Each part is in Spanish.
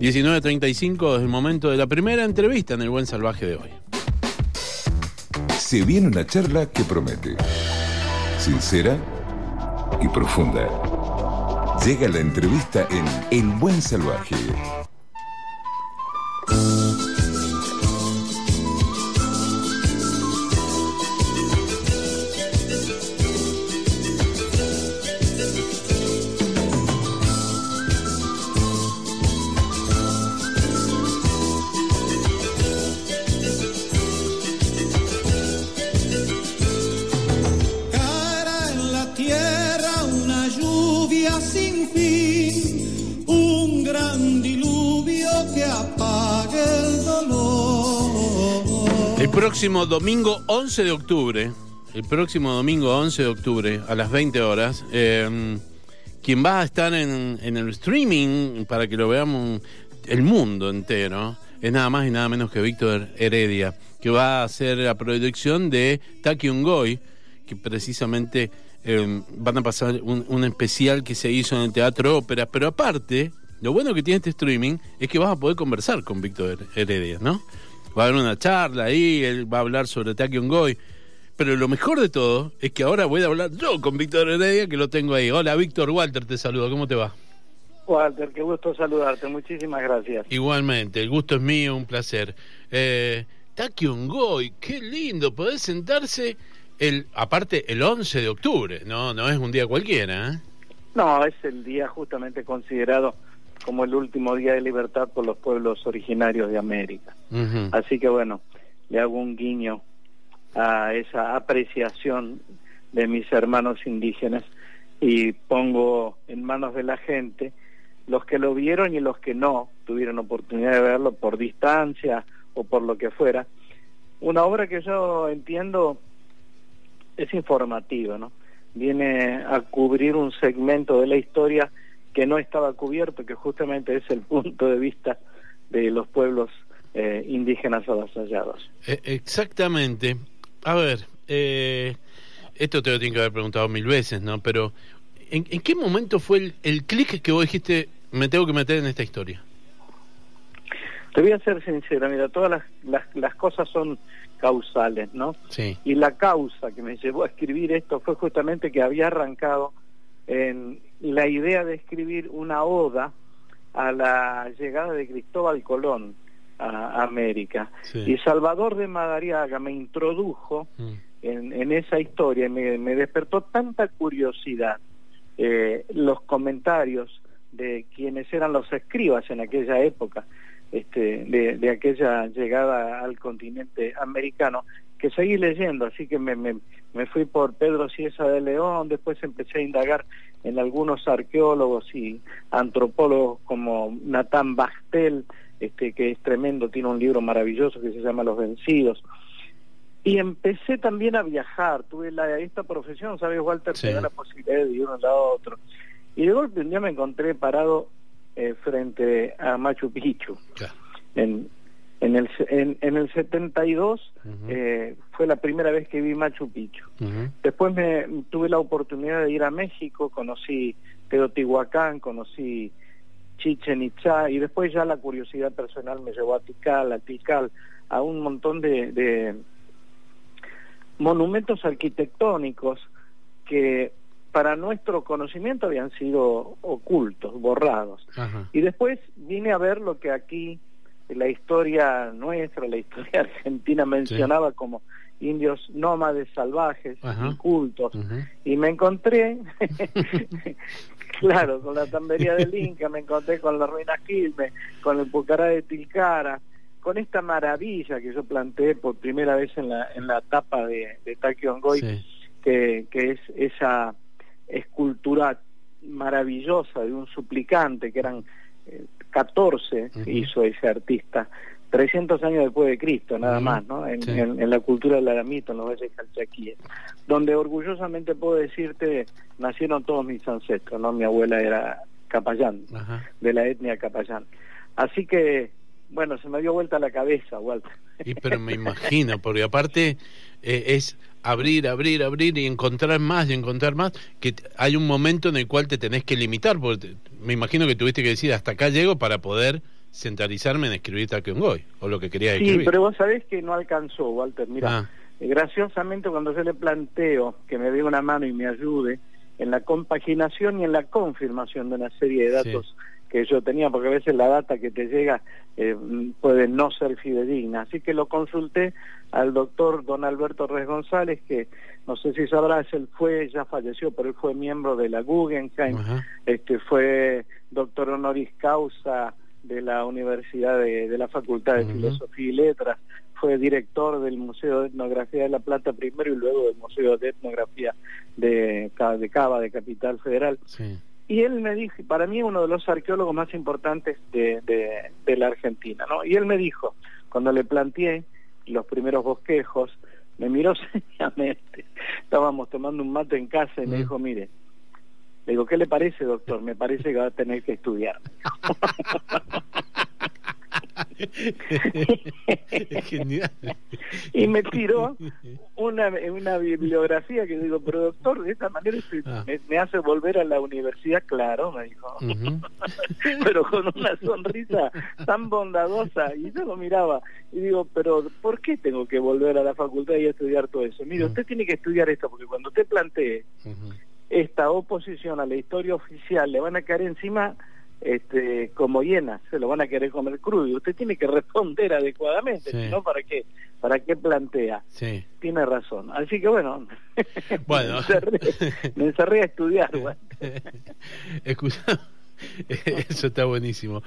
19.35 es el momento de la primera entrevista en el Buen Salvaje de hoy. Se viene una charla que promete. Sincera y profunda. Llega la entrevista en El Buen Salvaje. Próximo domingo 11 de octubre, el próximo domingo 11 de octubre a las 20 horas, eh, quien va a estar en, en el streaming para que lo veamos el mundo entero es nada más y nada menos que Víctor Heredia, que va a hacer la proyección de Taki Ungoy, que precisamente eh, van a pasar un especial que se hizo en el Teatro Ópera, pero aparte, lo bueno que tiene este streaming es que vas a poder conversar con Víctor Heredia, ¿no? Va a haber una charla ahí, él va a hablar sobre Taki Ungoy. Pero lo mejor de todo es que ahora voy a hablar yo con Víctor Heredia, que lo tengo ahí. Hola, Víctor Walter, te saludo. ¿Cómo te va? Walter, qué gusto saludarte, muchísimas gracias. Igualmente, el gusto es mío, un placer. Eh, Ungoy, qué lindo, poder sentarse, el aparte el 11 de octubre, no no es un día cualquiera, ¿eh? No, es el día justamente considerado como el último día de libertad por los pueblos originarios de América. Así que bueno, le hago un guiño a esa apreciación de mis hermanos indígenas y pongo en manos de la gente los que lo vieron y los que no tuvieron oportunidad de verlo por distancia o por lo que fuera. Una obra que yo entiendo es informativa, ¿no? Viene a cubrir un segmento de la historia que no estaba cubierto, que justamente es el punto de vista de los pueblos eh, indígenas avasallados. Eh, exactamente. A ver, eh, esto te lo tengo que haber preguntado mil veces, ¿no? Pero, ¿en, en qué momento fue el, el clic que vos dijiste, me tengo que meter en esta historia? Te voy a ser sincero, mira, todas las, las, las cosas son causales, ¿no? Sí. Y la causa que me llevó a escribir esto fue justamente que había arrancado en la idea de escribir una oda a la llegada de Cristóbal Colón a América. Sí. Y Salvador de Madariaga me introdujo Mm. en, en esa historia y me, me despertó tanta curiosidad eh, los comentarios de quienes eran los escribas en aquella época este, de, de aquella llegada al continente americano que seguí leyendo, así que me, me, me fui por Pedro Ciesa de León, después empecé a indagar en algunos arqueólogos y antropólogos como Natán Bastel, este, que es tremendo, tiene un libro maravilloso que se llama Los Vencidos. Y empecé también a viajar, tuve la, esta profesión, ¿sabes, Walter? Sí. Te da la posibilidad de ir de un lado a otro. Y de golpe un día me encontré parado eh, frente a Machu Picchu. En, en, el, en, en el 72 Ujú. eh, fue la primera vez que vi Machu Picchu. Después me tuve la oportunidad de ir a México, conocí Teotihuacán, conocí Chichen Itza y después ya la curiosidad personal me llevó a Tikal, a Tikal, a un montón de, de monumentos arquitectónicos que para nuestro conocimiento habían sido ocultos, borrados. Ajá. Y después vine a ver lo que aquí la historia nuestra, la historia argentina mencionaba como indios nómades salvajes, Ajá. incultos, y me encontré, claro, con la tambería del Inca, me encontré con la ruina Quilmes, con el Pucará de Tilcara, con esta maravilla que yo planteé por primera vez en la, en la tapa de, de Taki Ongoy, Sí. que, que es esa escultura maravillosa de un suplicante, que eran eh, 14, Ujú. hizo ese artista, 300 años después de Cristo, nada más, ¿no? En, Sí. en- en la cultura del aramito, en los valles calchaquíes, donde orgullosamente puedo decirte, nacieron todos mis ancestros, ¿no? Mi abuela era capayán, de la etnia capayán. Así que, bueno, se me dio vuelta la cabeza, Walter. Y pero me imagino, porque aparte eh, es abrir, abrir, abrir y encontrar más y encontrar más, que hay un momento en el cual te tenés que limitar, porque te- me imagino que tuviste que decir hasta acá llego para poder centralizarme en escribir Goy, o lo que quería sí, escribir. Sí, pero vos sabés que no alcanzó, Walter. Mira, Ah. eh, graciosamente cuando yo le planteo que me dé una mano y me ayude en la compaginación y en la confirmación de una serie de datos que yo tenía, porque a veces la data que te llega eh, puede no ser fidedigna. Así que lo consulté al doctor don Alberto Reyes González, que no sé si sabrás, él fue, ya falleció, pero él fue miembro de la Guggenheim, este fue doctor honoris causa de la Universidad de, de la Facultad de. Filosofía y Letras, fue director del Museo de Etnografía de La Plata primero y luego del Museo de Etnografía de, de Cava, de Capital Federal. Sí. Y él me dijo, para mí uno de los arqueólogos más importantes de, de, de la Argentina, ¿no? Y él me dijo, cuando le planteé los primeros bosquejos, me miró seriamente, estábamos tomando un mate en casa y me Mm. dijo, mire, le digo, ¿qué le parece, doctor? Me parece que va a tener que estudiar. genial. y me tiró una, una bibliografía que digo, pero doctor, de esta manera estoy- Ah. me, me hace volver a la universidad, claro, me dijo. Pero con una sonrisa tan bondadosa y yo lo miraba y digo, pero ¿por qué tengo que volver a la facultad y estudiar todo eso? Mire, usted tiene que estudiar esto porque cuando usted plantee esta oposición a la historia oficial le van a caer encima este como hienas, se lo van a querer comer crudo y usted tiene que responder adecuadamente, Sí. no, ¿para qué? ¿Para qué plantea? Sí. Tiene razón. Así que bueno, Bueno. me, encerré, me encerré a estudiar. bueno. Escucha, eso está buenísimo.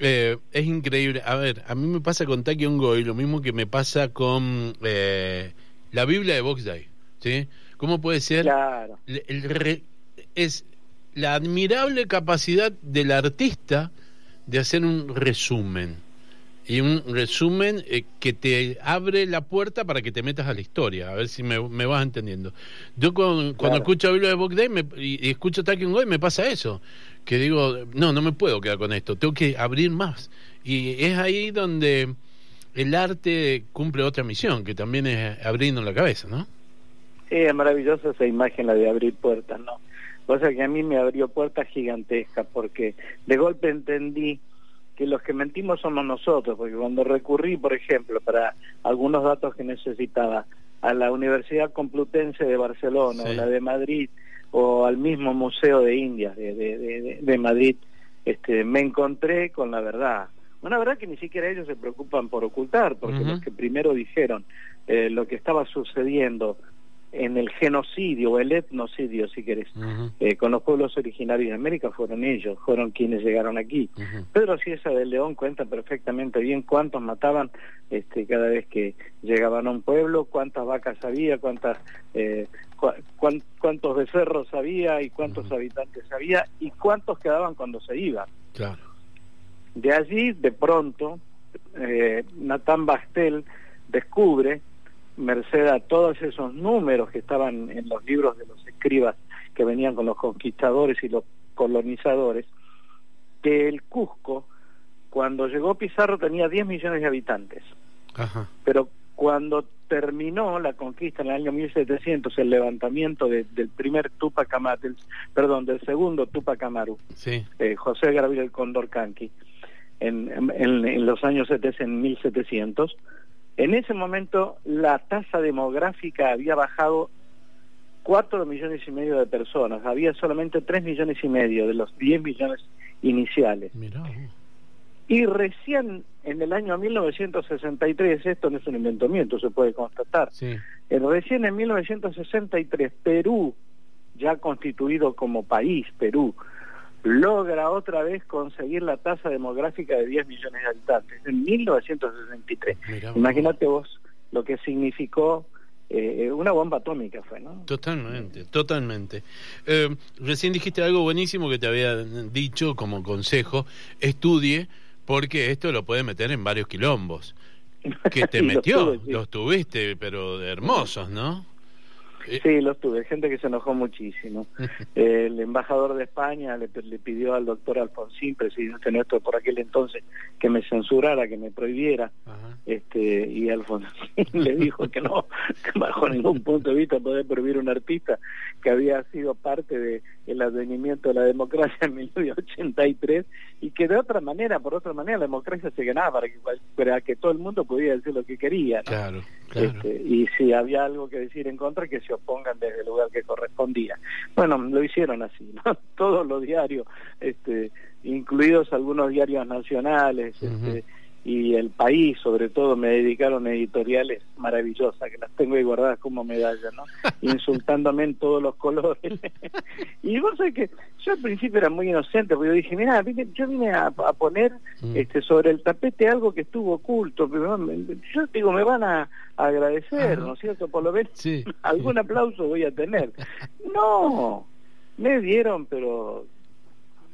Eh, es increíble. A ver, a mí me pasa con Taki Ongoy lo mismo que me pasa con eh, la Biblia de Box Day. ¿sí? ¿Cómo puede ser? Claro. el- el re- es la admirable capacidad del artista de hacer un resumen. Y un resumen eh, que te abre la puerta para que te metas a la historia. A ver si me, me vas entendiendo. Yo cuando escucho Biblia de Box Day me- y, y escucho Talking Goy me pasa eso. Que digo, no, no me puedo quedar con esto. Tengo que abrir más. Y es ahí donde el arte cumple otra misión, que también es abriendo la cabeza, ¿no? Sí, es maravillosa esa imagen, la de abrir puertas, ¿no? Cosa que a mí me abrió puertas gigantescas, porque de golpe entendí que los que mentimos somos nosotros, porque cuando recurrí, por ejemplo, para algunos datos que necesitaba, a la Universidad Complutense de Barcelona, Sí. o la de Madrid, o al mismo Museo de Indias de, de, de- de Madrid, este, me encontré con la verdad. Una verdad que ni siquiera ellos se preocupan por ocultar, porque los que primero dijeron eh, lo que estaba sucediendo en el genocidio o el etnocidio, si querés, eh, con los pueblos originarios de América fueron ellos, fueron quienes llegaron aquí. ujú. Pedro Ciesa de León cuenta perfectamente bien cuántos mataban este, cada vez que llegaban a un pueblo, cuántas vacas había, cuántas, eh, cuántos becerros había y cuántos habitantes había y cuántos quedaban cuando se iban. Claro. De allí, de pronto, eh, Natán Bastel descubre, merced a todos esos números que estaban en los libros de los escribas que venían con los conquistadores y los colonizadores, que el Cusco, cuando llegó Pizarro, tenía 10 millones de habitantes. Ajá. Pero cuando terminó la conquista en el año 1700, el levantamiento de- del primer Tupac Amaru, del- perdón, del segundo Tupac Amaru, Sí. eh, José Gabriel Condorcanqui en, en, en los años 70, en 1700. En ese momento la tasa demográfica había bajado 4 millones y medio de personas, había solamente 3 millones y medio de los 10 millones iniciales. Mirá. Y recién en el año 1963, esto no es un inventamiento, se puede constatar, Sí. eh, recién en 1963 Perú, ya constituido como país, Perú, logra otra vez conseguir la tasa demográfica de 10 millones de habitantes en 1963. Mirá vos. Imagínate vos lo que significó eh, una bomba atómica fue, ¿no? Totalmente, totalmente. Eh, recién dijiste algo buenísimo que te había dicho como consejo, estudie, porque esto lo puede meter en varios quilombos. Que te Sí, los metió, tuve, sí. los tuviste, pero hermosos, ¿no? Sí, los tuve, gente que se enojó muchísimo. El embajador de España le, le pidió al doctor Alfonsín, presidente nuestro por aquel entonces, que me censurara, que me prohibiera, este y Alfonso le dijo que no, que bajo ningún punto de vista podía prohibir un artista que había sido parte de el advenimiento de la democracia en 1983 y que de otra manera, por otra manera, la democracia se ganaba para que, para que todo el mundo pudiera decir lo que quería. Claro, claro. Este, y si había algo que decir en contra, que se opongan desde el lugar que correspondía. Bueno, lo hicieron así, ¿no? Todos los diarios, este, incluidos algunos diarios nacionales, este, y el país sobre todo me dedicaron editoriales maravillosas que las tengo ahí guardadas como medalla no insultándome en todos los colores. Y vos sabés que yo al principio era muy inocente porque yo dije mira yo vine a, poner mm. este sobre el tapete algo que estuvo oculto pero yo digo me van a, agradecer no es cierto por lo menos algún aplauso voy a tener no me dieron pero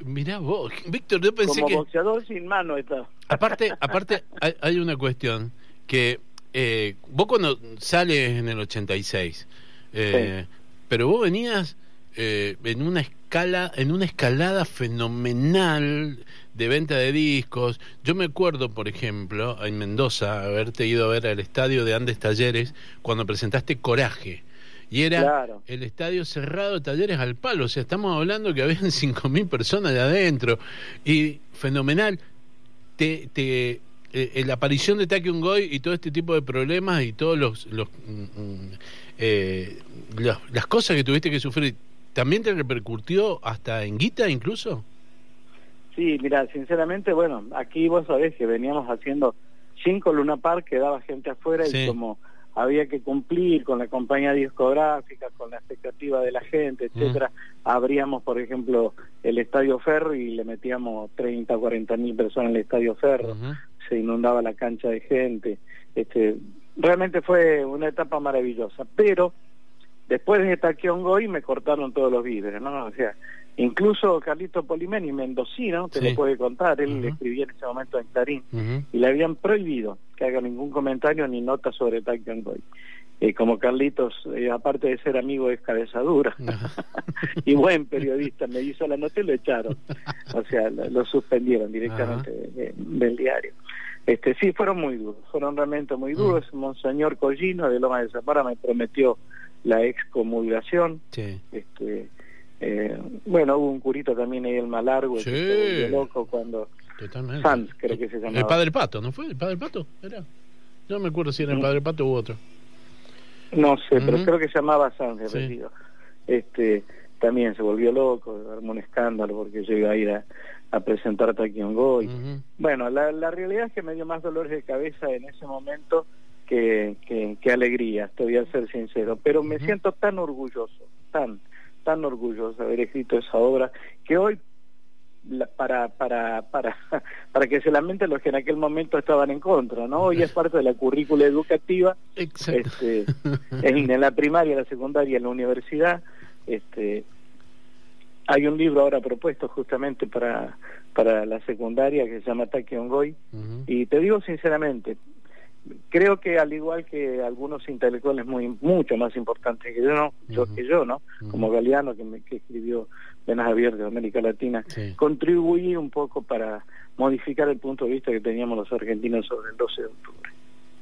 Mirá vos, Víctor, yo pensé Como boxeador sin mano está. Aparte, aparte hay, una cuestión que eh, vos cuando sales en el 86, eh, pero vos venías eh, en una escala, en una escalada fenomenal de venta de discos. Yo me acuerdo, por ejemplo, en Mendoza, haberte ido a ver al estadio de Andes Talleres cuando presentaste Coraje y era el estadio cerrado talleres al palo. O sea, estamos hablando que habían 5.000 personas de adentro. Y fenomenal. Te, te, eh, la aparición de Take Goy y todo este tipo de problemas y todos los, los, mm, mm, eh, las cosas que tuviste que sufrir, ¿también te repercutió hasta en guita incluso? Sí, mira, sinceramente, bueno, aquí vos sabés que veníamos haciendo cinco Luna Park, quedaba gente afuera y como había que cumplir con la compañía discográfica, con la expectativa de la gente, etcétera. Abríamos, por ejemplo, el Estadio Ferro y le metíamos 30 o 40 mil personas en el Estadio Ferro. Se inundaba la cancha de gente. Este, realmente fue una etapa maravillosa. Pero después de esta Goy me cortaron todos los víveres, ¿no? O sea, Incluso Carlito Polimeni, mendocino, te lo puede contar, él escribía en ese momento en Clarín, y le habían prohibido que haga ningún comentario ni nota sobre Tactian Goy. Eh, como Carlitos, eh, aparte de ser amigo, es cabeza dura y buen periodista, me hizo la nota y lo echaron. O sea, lo, suspendieron directamente del diario. Este, sí, fueron muy duros, fueron realmente muy duros. Monseñor Collino de Loma de Zamora me prometió la excomulgación. Sí. Este, eh, bueno, hubo un curito también ahí el Malargo, sí. que loco cuando... Totalmente. Sanz, creo que se llamaba. El Padre Pato, ¿no fue? ¿El Padre Pato? Era. No me acuerdo si era el mm. Padre Pato u otro. No sé, pero creo que se llamaba Sanz, sí. Este, también se volvió loco, armó un escándalo porque yo iba a ir a, a presentar Goy. Bueno, la, la realidad es que me dio más dolores de cabeza en ese momento que, que, que alegría, estoy a ser sincero. Pero me siento tan orgulloso, tan tan orgulloso de haber escrito esa obra que hoy para para para para que se lamenten los que en aquel momento estaban en contra no hoy es parte de la currícula educativa. Este en, la primaria la secundaria en la universidad. Este hay un libro ahora propuesto justamente para para la secundaria que se llama Taque Ongoy y te digo sinceramente creo que al igual que algunos intelectuales muy mucho más importantes que yo, ¿no? yo que yo, ¿no? Como Galeano que, me, que escribió Venas Abiertas de América Latina, contribuí un poco para modificar el punto de vista que teníamos los argentinos sobre el 12 de octubre.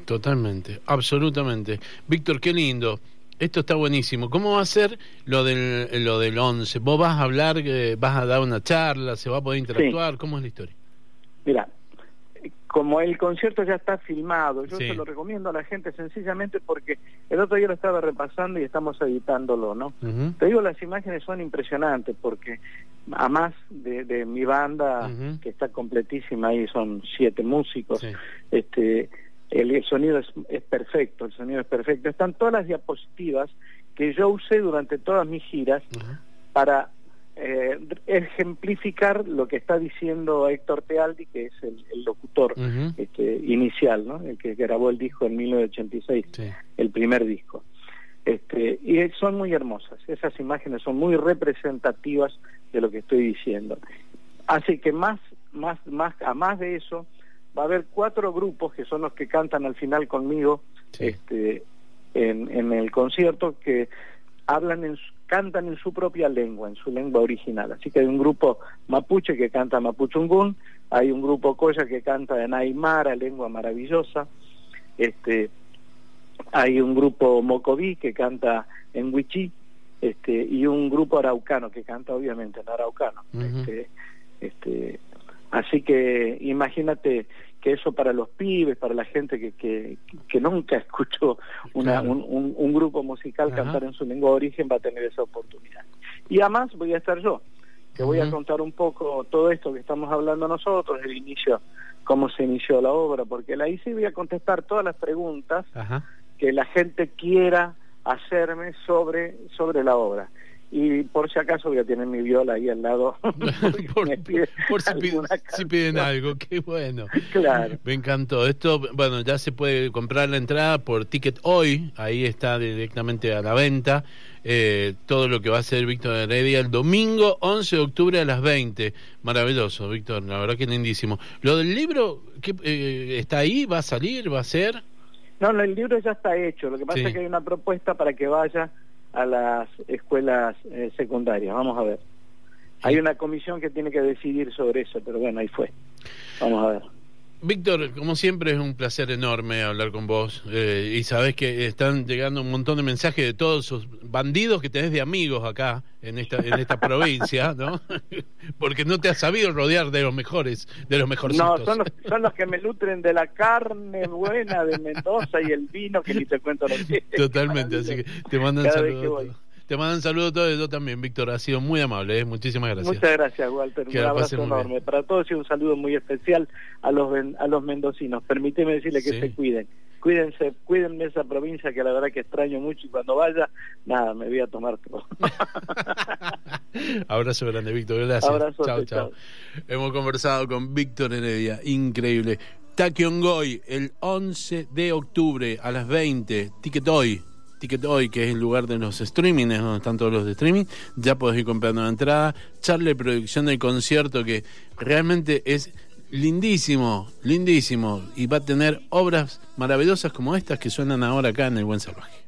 Totalmente, absolutamente. Víctor, qué lindo. Esto está buenísimo. ¿Cómo va a ser lo del lo del 11? ¿Vos vas a hablar, eh, vas a dar una charla, se va a poder interactuar? ¿Cómo es la historia? Mira, como el concierto ya está filmado, yo se lo recomiendo a la gente sencillamente porque el otro día lo estaba repasando y estamos editándolo, ¿no? Te digo, las imágenes son impresionantes porque a más de, mi banda, que está completísima ahí, son siete músicos, este el, sonido es, es, perfecto, el sonido es perfecto. Están todas las diapositivas que yo usé durante todas mis giras para eh, ejemplificar lo que está diciendo Héctor Tealdi, que es el, locutor este, inicial, ¿no? el que grabó el disco en 1986, el primer disco. Este, y son muy hermosas, esas imágenes son muy representativas de lo que estoy diciendo. Así que más, más, más, a más de eso, va a haber cuatro grupos que son los que cantan al final conmigo este, en, en el concierto que hablan en, cantan en su propia lengua, en su lengua original. Así que hay un grupo mapuche que canta Mapuchungún, hay un grupo Coya que canta en Aymara, lengua maravillosa, este, hay un grupo Mocoví que canta en Huichí, este, y un grupo araucano que canta obviamente en araucano. este, este, así que imagínate que eso para los pibes, para la gente que, que, que nunca escuchó una, un, un, grupo musical cantar en su lengua de origen va a tener esa oportunidad. Y además voy a estar yo, que voy a contar un poco todo esto que estamos hablando nosotros, el inicio, cómo se inició la obra, porque ahí sí voy a contestar todas las preguntas que la gente quiera hacerme sobre, sobre la obra y por si acaso voy a tener mi viola ahí al lado. por, si, piden, algo, qué bueno. Claro. Me encantó. Esto, bueno, ya se puede comprar la entrada por Ticket Hoy, ahí está directamente a la venta. Eh, todo lo que va a hacer Víctor Heredia el domingo 11 de octubre a las 20. Maravilloso, Víctor, la verdad que lindísimo. ¿Lo del libro ¿qué, eh, está ahí? ¿Va a salir? ¿Va a ser? No, el libro ya está hecho. Lo que pasa es que hay una propuesta para que vaya a las escuelas eh, secundarias. Vamos a ver. Hay una comisión que tiene que decidir sobre eso, pero bueno, ahí fue. Vamos a ver. Víctor, como siempre es un placer enorme hablar con vos eh, y sabes que están llegando un montón de mensajes de todos esos bandidos que tenés de amigos acá en esta en esta provincia, ¿no? Porque no te has sabido rodear de los mejores, de los mejorcitos. No, son los, son los que me nutren de la carne buena de Mendoza y el vino que ni te cuento lo que Totalmente, así que te mandan saludos. Te mandan saludos todos, yo también, Víctor. Ha sido muy amable, ¿eh? muchísimas gracias. Muchas gracias, Walter. un abrazo enorme para todos y un saludo muy especial a los a los mendocinos. Permíteme decirle que se cuiden. Cuídense, cuídenme esa provincia que la verdad que extraño mucho y cuando vaya, nada, me voy a tomar todo. abrazo grande, Víctor. Gracias. Abrazo, chao, chao. Hemos conversado con Víctor Heredia. Increíble. Taquiongoy, el 11 de octubre a las 20. Ticket hoy. Ticket Hoy, que es el lugar de los streamings, donde están todos los de streaming, ya podés ir comprando la entrada. Charle producción del concierto, que realmente es lindísimo, lindísimo, y va a tener obras maravillosas como estas que suenan ahora acá en El Buen Salvaje.